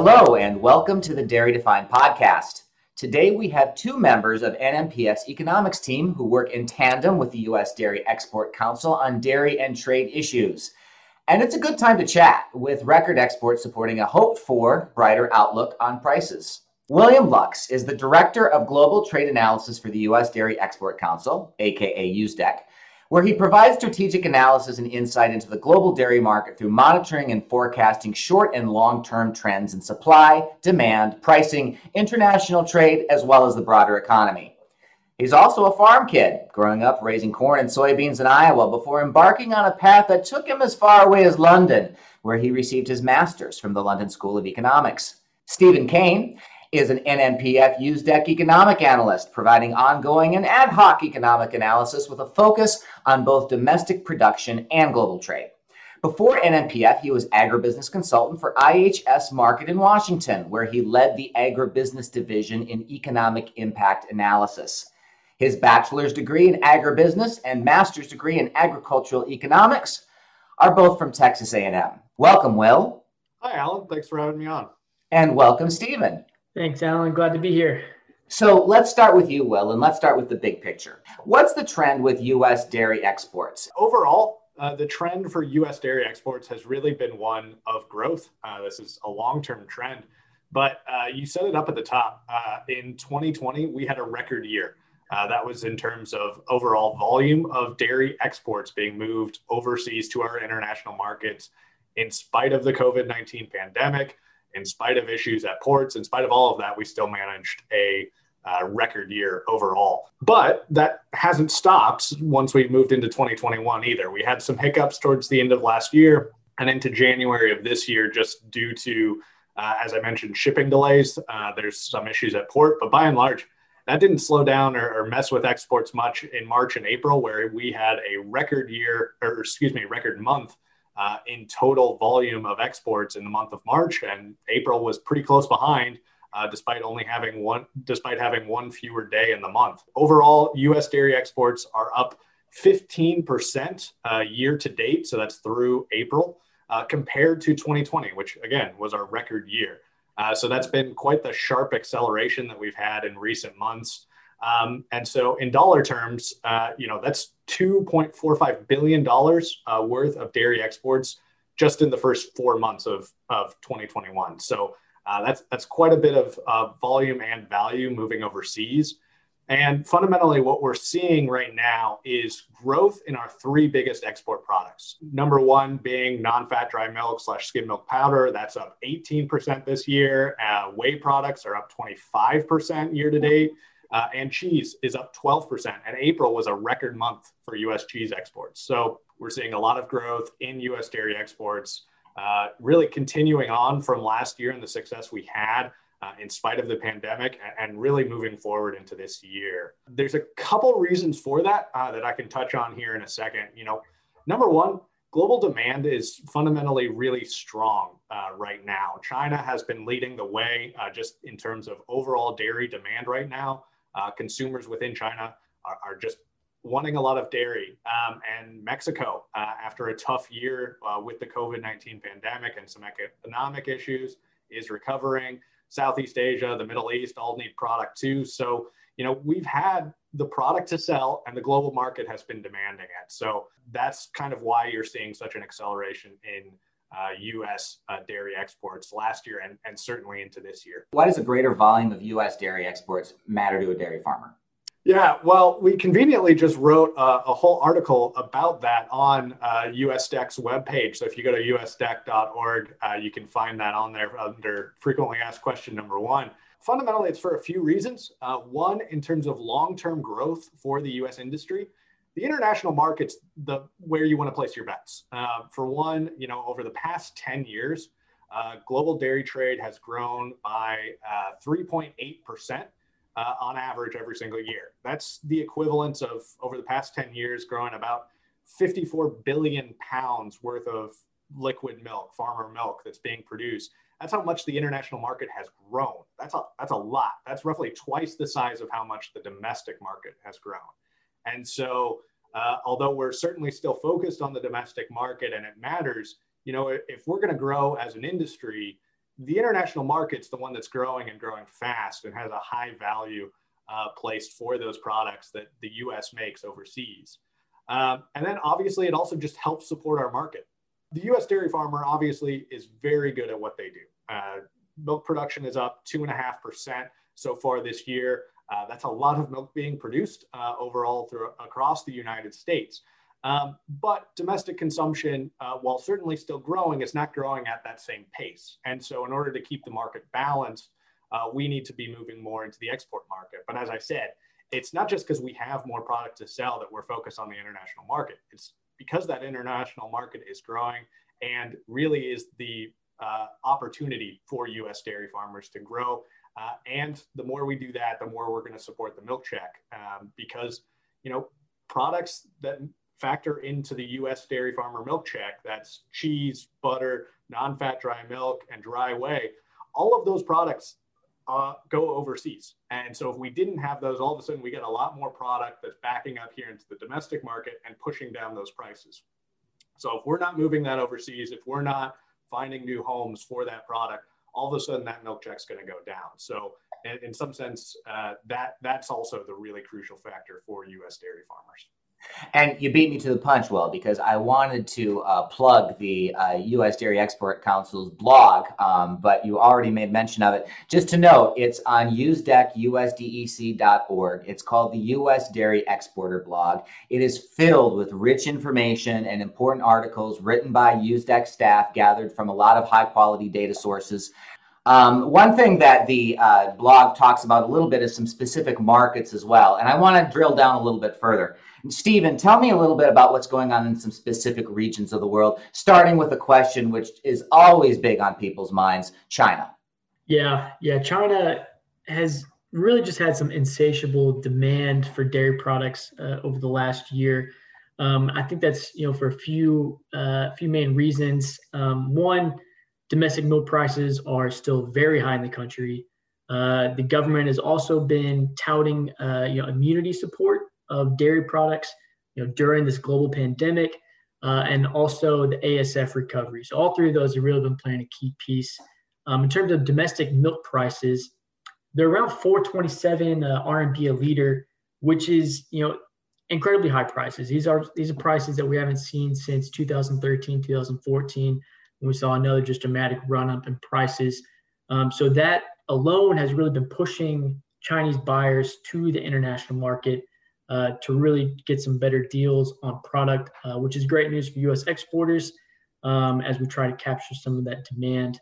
Hello, and welcome to the Dairy Defined podcast. Today, we have two members of NMPF's economics team who work in tandem with the U.S. Dairy Export Council on dairy and trade issues. And it's a good time to chat with record exports supporting a hoped for brighter outlook on prices. William Lux is the Director of Global Trade Analysis for the U.S. Dairy Export Council, aka USDEC, where he provides strategic analysis and insight into the global dairy market through monitoring and forecasting short and long term trends in supply, demand, pricing, international trade, as well as the broader economy. He's also a farm kid, growing up raising corn and soybeans in Iowa before embarking on a path that took him as far away as London, where he received his master's from the London School of Economics. Stephen Kane is an NMPF USDEC economic analyst, providing ongoing and ad hoc economic analysis with a focus on both domestic production and global trade. Before NMPF, he was agribusiness consultant for IHS Markit in Washington, where he led the agribusiness division in economic impact analysis. His bachelor's degree in agribusiness and master's degree in agricultural economics are both from Texas A&M. Welcome, Will. Hi, Alan. Thanks for having me on. And welcome, Stephen. Thanks, Alan. Glad to be here. So let's start with you, Will, and let's start with the big picture. What's the trend with U.S. dairy exports? Overall, uh, the trend for U.S. dairy exports has really been one of growth. Uh, this is a long term trend. But uh, you set it up at the top. Uh, in 2020, we had a record year. Uh, that was in terms of overall volume of dairy exports being moved overseas to our international markets in spite of the COVID 19 pandemic, in spite of issues at ports, in spite of all of that, we still managed a uh, record year overall. But that hasn't stopped once we moved into 2021 either. We had some hiccups towards the end of last year and into January of this year, just due to, uh, as I mentioned, shipping delays. Uh, there's some issues at port, but by and large, that didn't slow down or, or, mess with exports much in March and April, where we had a record year, or excuse me, record month uh, in total volume of exports in the month of March, and April was pretty close behind. Uh, despite only having one, despite having one fewer day in the month, overall, U.S. dairy exports are up 15% uh, year to date. So that's through April, uh, compared to 2020, which again was our record year. Uh, so that's been quite the sharp acceleration that we've had in recent months. Um, and so, in dollar terms, uh, you know that's 2.45 billion dollars uh, worth of dairy exports just in the first four months of, of 2021. So uh, that's that's quite a bit of volume and value moving overseas. And fundamentally, what we're seeing right now is growth in our three biggest export products. Number one being non-fat dry milk slash skim milk powder. That's up 18% this year. Uh, whey products are up 25% year to date. Uh, and cheese is up 12%. And April was a record month for US cheese exports. So we're seeing a lot of growth in US dairy exports, uh, really continuing on from last year and the success we had uh, in spite of the pandemic and really moving forward into this year. There's a couple reasons for that uh, that I can touch on here in a second. You know, number one, global demand is fundamentally really strong uh, right now. China has been leading the way uh, just in terms of overall dairy demand right now. Uh, consumers within China are, are, just wanting a lot of dairy. Um, and Mexico, uh, after a tough year with the COVID 19 pandemic and some economic issues, is recovering. Southeast Asia, the Middle East all need product too. So, you know, we've had the product to sell and the global market has been demanding it. So that's kind of why you're seeing such an acceleration in uh, U.S. Uh, dairy exports last year and, and certainly into this year. Why does a greater volume of U.S. dairy exports matter to a dairy farmer? Yeah, well, we conveniently just wrote a, a whole article about that on uh, USDEC's webpage. So if you go to usdec.org, uh, you can find that on there under frequently asked question number one. Fundamentally, it's for a few reasons. Uh, one, in terms of long-term growth for the U.S. industry, the international markets, the where you want to place your bets. Uh, for one, you know, over the past 10 years, uh, global dairy trade has grown by 3.8 percent uh, on average every single year. That's the equivalent of over the past 10 years growing about 54 billion pounds worth of liquid milk, farmer milk that's being produced. That's how much the international market has grown. That's a, that's a lot. That's roughly twice the size of how much the domestic market has grown. And so, uh, although we're certainly still focused on the domestic market and it matters, you know, if we're going to grow as an industry, the international market's the one that's growing and growing fast and has a high value uh, placed for those products that the US makes overseas. Um, and then obviously, it also just helps support our market. The US dairy farmer obviously is very good at what they do. Uh, milk production is up 2.5% so far this year. Uh, that's a lot of milk being produced uh, overall through, across the United States. Um, but domestic consumption, uh, while certainly still growing, is not growing at that same pace. And so, in order to keep the market balanced, uh, we need to be moving more into the export market. But as I said, it's not just because we have more product to sell that we're focused on the international market. It's because that international market is growing and really is the uh, opportunity for U.S. dairy farmers to grow. Uh, and the more we do that, the more we're going to support the milk check um, because you know products that factor into the U.S. dairy farmer milk check. That's cheese, butter, non-fat dry milk, and dry whey. All of those products uh, go overseas. And so if we didn't have those, all of a sudden we get a lot more product that's backing up here into the domestic market and pushing down those prices. So if we're not moving that overseas, if we're not finding new homes for that product, all of a sudden that milk check's going to go down. So in, in some sense, uh, that that's also the really crucial factor for U.S. dairy farmers. And you beat me to the punch, Will, because I wanted to uh, plug the uh, U.S. Dairy Export Council's blog, um, but you already made mention of it. Just to note, it's on usdecusdec.org. It's called the U.S. Dairy Exporter blog. It is filled with rich information and important articles written by USDEC staff, gathered from a lot of high quality data sources. Um, one thing that the uh, blog talks about a little bit is some specific markets as well. And I want to drill down a little bit further. Stephen, tell me a little bit about what's going on in some specific regions of the world, starting with a question which is always big on people's minds China. Yeah, yeah. China has really just had some insatiable demand for dairy products uh, over the last year. Um, I think that's you know for a few uh, few main reasons. Um, one, domestic milk prices are still very high in the country. Uh, the government has also been touting uh, you know immunity support of dairy products, you know, during this global pandemic, uh, and also the ASF recovery. So all three of those have really been playing a key piece. Um, in terms of domestic milk prices, they're around 427 uh, RMB a liter, which is you know incredibly high prices. These are these are prices that we haven't seen since 2013, 2014, when we saw another just dramatic run up in prices. Um, so that alone has really been pushing Chinese buyers to the international market uh, to really get some better deals on product, uh, which is great news for U.S. exporters um, as we try to capture some of that demand.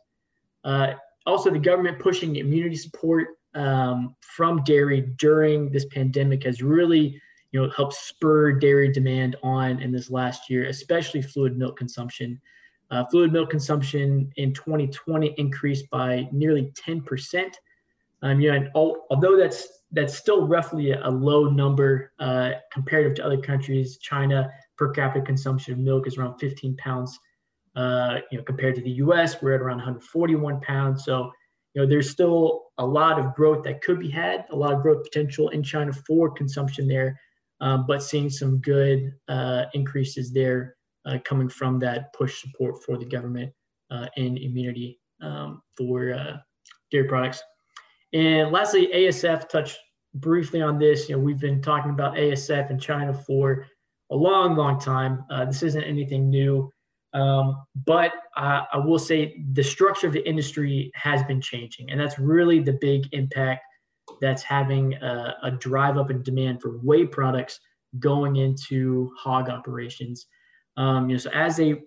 Uh, also, the government pushing immunity support um, from dairy during this pandemic has really, you know, helped spur dairy demand on in this last year, especially fluid milk consumption. Uh, fluid milk consumption in 2020 increased by nearly 10%. Um, you know, and all, although that's that's still roughly a, low number uh, comparative to other countries. China per capita consumption of milk is around 15 pounds. Uh, you know, compared to the U.S., we're at around 141 pounds. So, you know, there's still a lot of growth that could be had, a lot of growth potential in China for consumption there, um, but seeing some good uh, increases there uh, coming from that push support for the government uh, and immunity um, for uh, dairy products. And lastly, ASF touched briefly on this. You know, we've been talking about ASF in China for a long, long time. Uh, this isn't anything new. Um, but uh, I will say the structure of the industry has been changing, and that's really the big impact that's having a, a drive up in demand for whey products going into hog operations. Um, you know, so as they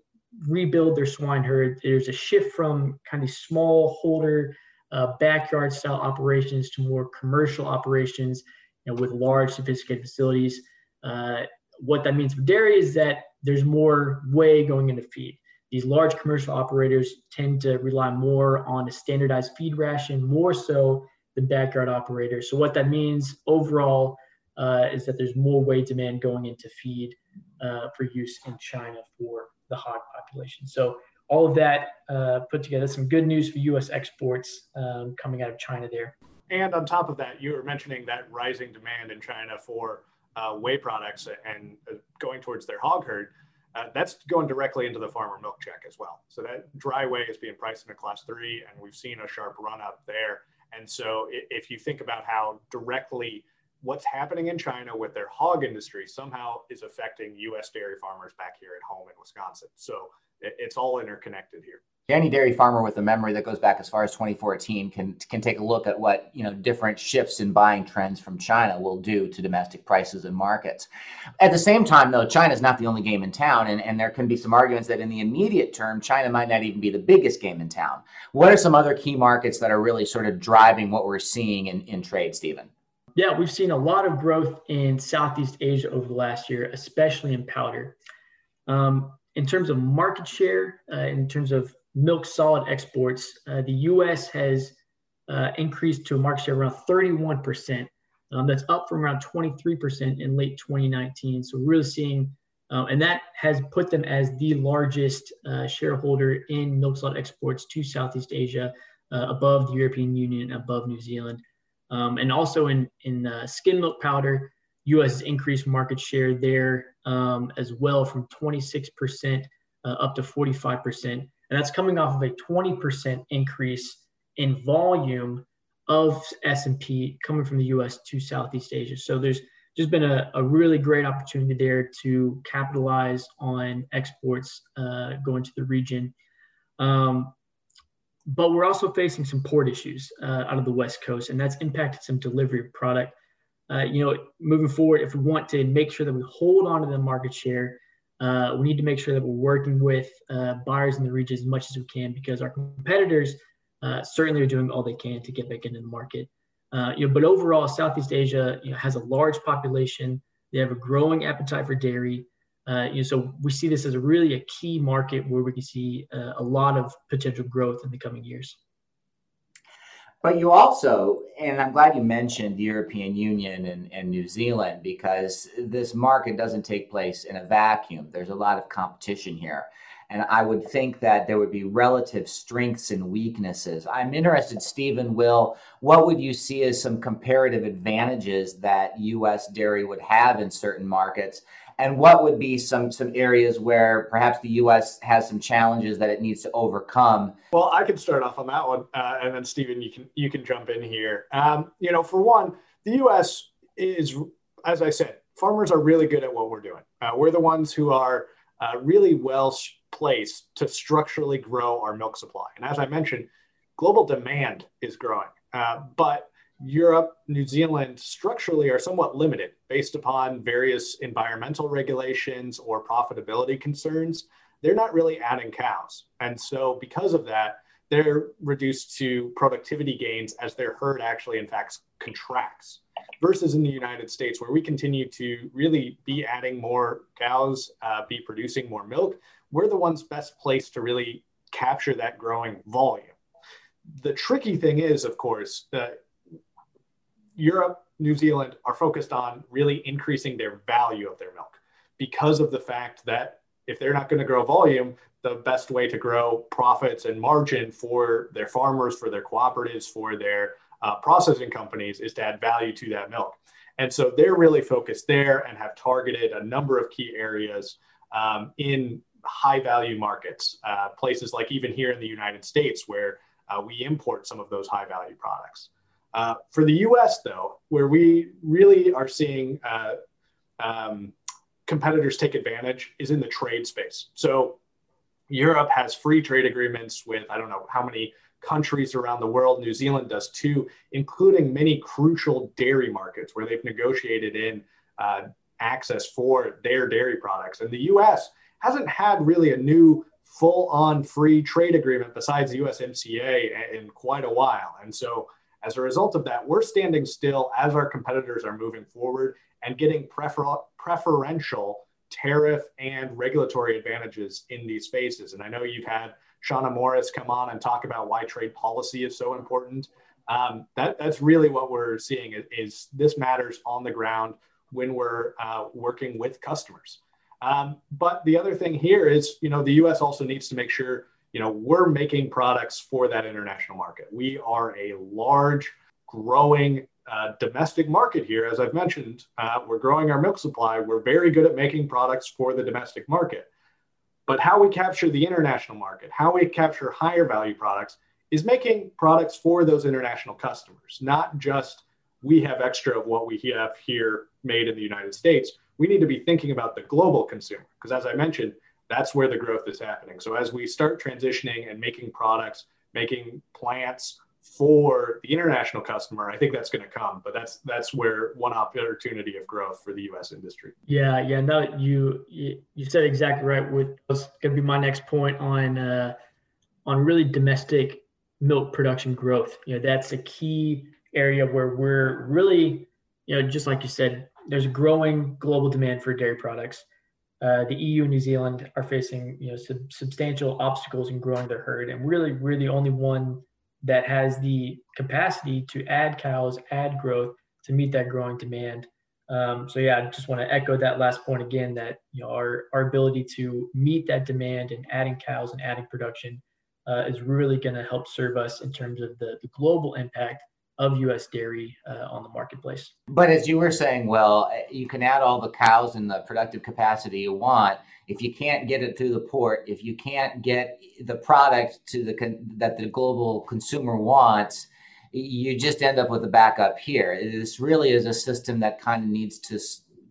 rebuild their swine herd, there's a shift from kind of small holder uh, backyard style operations to more commercial operations you know, with large sophisticated facilities. Uh, what that means for dairy is that there's more whey going into feed. These large commercial operators tend to rely more on a standardized feed ration, more so than backyard operators. So what that means overall uh, is that there's more whey demand going into feed uh, for use in China for the hog population. So all of that uh, put together, some good news for U.S. exports um, coming out of China there. And on top of that, you were mentioning that rising demand in China for uh, whey products and uh, going towards their hog herd. uh, that's going directly into the farmer milk check as well. So that dry whey is being priced in a class three, and we've seen a sharp run up there. And so if you think about how directly what's happening in China with their hog industry somehow is affecting U.S. dairy farmers back here at home in Wisconsin. So it's all interconnected here any dairy farmer with a memory that goes back as far as 2014 can can take a look at what you know different shifts in buying trends from China will do to domestic prices and markets. At the same time, though, China is not the only game in town, and, and there can be some arguments that in the immediate term, China might not even be the biggest game in town. What are some other key markets that are really sort of driving what we're seeing in, in trade, Stephen? Yeah, we've seen a lot of growth in Southeast Asia over the last year, especially in powder. Um, in terms of market share, uh, in terms of milk solid exports, uh, the U.S. has uh, increased to a market share around 31%. Um, that's up from around 23% in late 2019. So we're really seeing, uh, and that has put them as the largest uh, shareholder in milk solid exports to Southeast Asia, uh, above the European Union, above New Zealand. Um, and also in, in uh, skim milk powder, U.S. has increased market share there um, as well from 26% up to 45% and that's coming off of a 20% increase in volume of SMP coming from the US to Southeast Asia. So there's just been a, a really great opportunity there to capitalize on exports uh, going to the region. Um, but we're also facing some port issues uh, out of the West Coast, and that's impacted some delivery of product. Uh, you know, moving forward, if we want to make sure that we hold on to the market share, uh, we need to make sure that we're working with uh, buyers in the region as much as we can because our competitors uh, certainly are doing all they can to get back into the market. Uh, you know, but overall, Southeast Asia you know, has a large population. They have a growing appetite for dairy. Uh, you know, so we see this as a really a key market where we can see a lot of potential growth in the coming years. But you also, and I'm glad you mentioned the European Union and, and New Zealand because this market doesn't take place in a vacuum. There's a lot of competition here. And I would think that there would be relative strengths and weaknesses. I'm interested, Stephen, Will, what would you see as some comparative advantages that U.S. dairy would have in certain markets? And what would be some some areas where perhaps the U.S. has some challenges that it needs to overcome? Well, I can start off on that one, uh, and then Stephen, you can you can jump in here. Um, you know, for one, the U.S. is, as I said, farmers are really good at what we're doing. Uh, we're the ones who are uh, really well placed to structurally grow our milk supply, and as I mentioned, global demand is growing, uh, but Europe, New Zealand structurally are somewhat limited based upon various environmental regulations or profitability concerns. They're not really adding cows. And so, because of that, they're reduced to productivity gains as their herd actually, in fact, contracts. Versus in the United States, where we continue to really be adding more cows, uh, be producing more milk, we're the ones best placed to really capture that growing volume. The tricky thing is, of course, that Europe, New Zealand are focused on really increasing their value of their milk because of the fact that if they're not going to grow volume, the best way to grow profits and margin for their farmers, for their cooperatives, for their uh, processing companies is to add value to that milk. And so they're really focused there and have targeted a number of key areas um, in high value markets, uh, places like even here in the United States where uh, we import some of those high value products. Uh, for the US, though, where we really are seeing uh, um, competitors take advantage is in the trade space. So Europe has free trade agreements with, I don't know how many countries around the world. New Zealand does too, including many crucial dairy markets where they've negotiated in uh, access for their dairy products. And the US hasn't had really a new full on free trade agreement besides the USMCA in quite a while. And so as a result of that, we're standing still as our competitors are moving forward and getting prefer- preferential tariff and regulatory advantages in these spaces. And I know you've had Shawna Morris come on and talk about why trade policy is so important. Um, that, that's really what we're seeing is, is, this matters on the ground when we're uh, working with customers. Um, but the other thing here is, you know, the U.S. also needs to make sure you know, we're making products for that international market. We are a large, growing uh, domestic market here. As I've mentioned, uh, we're growing our milk supply. We're very good at making products for the domestic market. But how we capture the international market, how we capture higher value products is making products for those international customers, not just we have extra of what we have here made in the United States. We need to be thinking about the global consumer because, as I mentioned, that's where the growth is happening. So, as we start transitioning and making products, making plants for the international customer, I think that's going to come. But that's that's where one opportunity of growth for the U.S. industry. Yeah, yeah. No, you you, said exactly right. What was going to be my next point on uh, on really domestic milk production growth. You know, that's a key area where we're really, you know, just like you said, there's growing global demand for dairy products. Uh, the EU and New Zealand are facing, you know, sub- substantial obstacles in growing their herd, and really, we're the only one that has the capacity to add cows, add growth to meet that growing demand. Um, so yeah, I just want to echo that last point again that you know our our ability to meet that demand and adding cows and adding production uh, is really going to help serve us in terms of the, the global impact of U.S. dairy uh, on the marketplace. But as you were saying, Will, you can add all the cows and the productive capacity you want. If you can't get it through the port, if you can't get the product to the that the global consumer wants, you just end up with a backup here. This really is a system that kind of needs to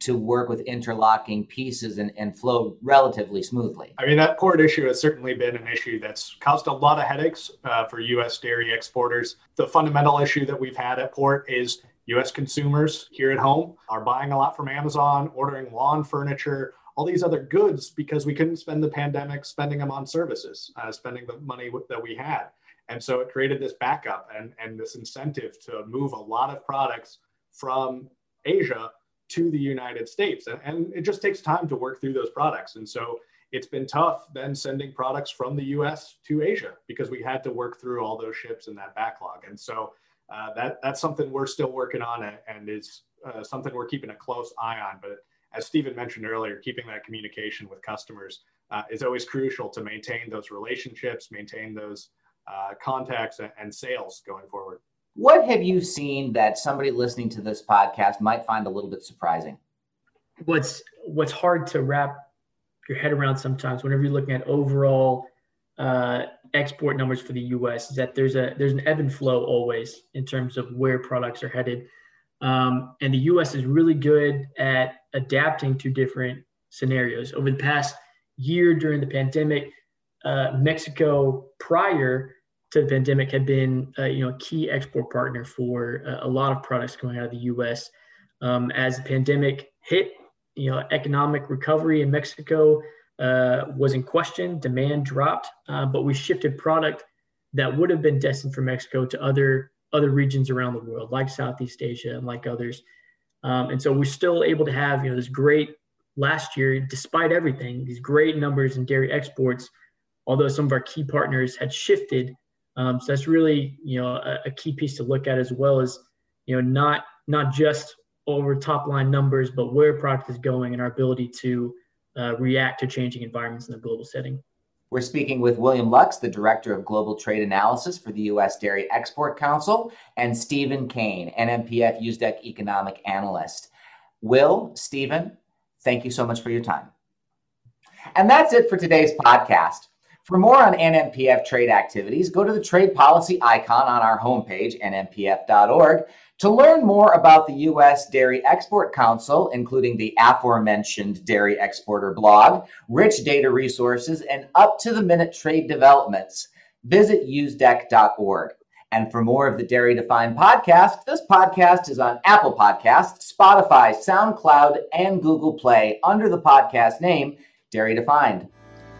to work with interlocking pieces and, and flow relatively smoothly. I mean, that port issue has certainly been an issue that's caused a lot of headaches uh, for U.S. dairy exporters. The fundamental issue that we've had at port is U.S. consumers here at home are buying a lot from Amazon, ordering lawn furniture, all these other goods because we couldn't spend the pandemic spending them on services, uh, spending the money that we had. And so it created this backup and, and this incentive to move a lot of products from Asia to the United States. And it just takes time to work through those products. And so it's been tough then sending products from the US to Asia because we had to work through all those ships and that backlog. And so uh, that, that's something we're still working on and is uh, something we're keeping a close eye on. But as Stephen mentioned earlier, keeping that communication with customers uh, is always crucial to maintain those relationships, maintain those uh, contacts and, and sales going forward. What have you seen that somebody listening to this podcast might find a little bit surprising? What's what's hard to wrap your head around sometimes whenever you're looking at overall uh, export numbers for the U.S. is that there's a there's an ebb and flow always in terms of where products are headed, um, and the U.S. is really good at adapting to different scenarios. Over the past year during the pandemic, uh, Mexico prior to the pandemic had been uh, you know a key export partner for uh, a lot of products coming out of the U.S. Um, as the pandemic hit, you know, economic recovery in Mexico uh, was in question. Demand dropped, uh, but we shifted product that would have been destined for Mexico to other other regions around the world, like Southeast Asia and like others. Um, and so we're still able to have you know this great last year, despite everything, these great numbers in dairy exports. Although some of our key partners had shifted um, so that's really you know a, a, key piece to look at as well as you know not not just over top line numbers, but where product is going and our ability to uh, react to changing environments in the global setting. We're speaking with William Lux, the Director of Global Trade Analysis for the U.S. Dairy Export Council, and Stephen Kane, NMPF USDEC Economic Analyst. Will, Stephen, thank you so much for your time. And that's it for today's podcast. For more on NMPF trade activities, go to the trade policy icon on our homepage, nmpf.org, to learn more about the U.S. Dairy Export Council, including the aforementioned Dairy Exporter blog, rich data resources, and up to the minute trade developments. Visit usdec.org. And for more of the Dairy Defined podcast, this podcast is on Apple Podcasts, Spotify, SoundCloud, and Google Play under the podcast name Dairy Defined.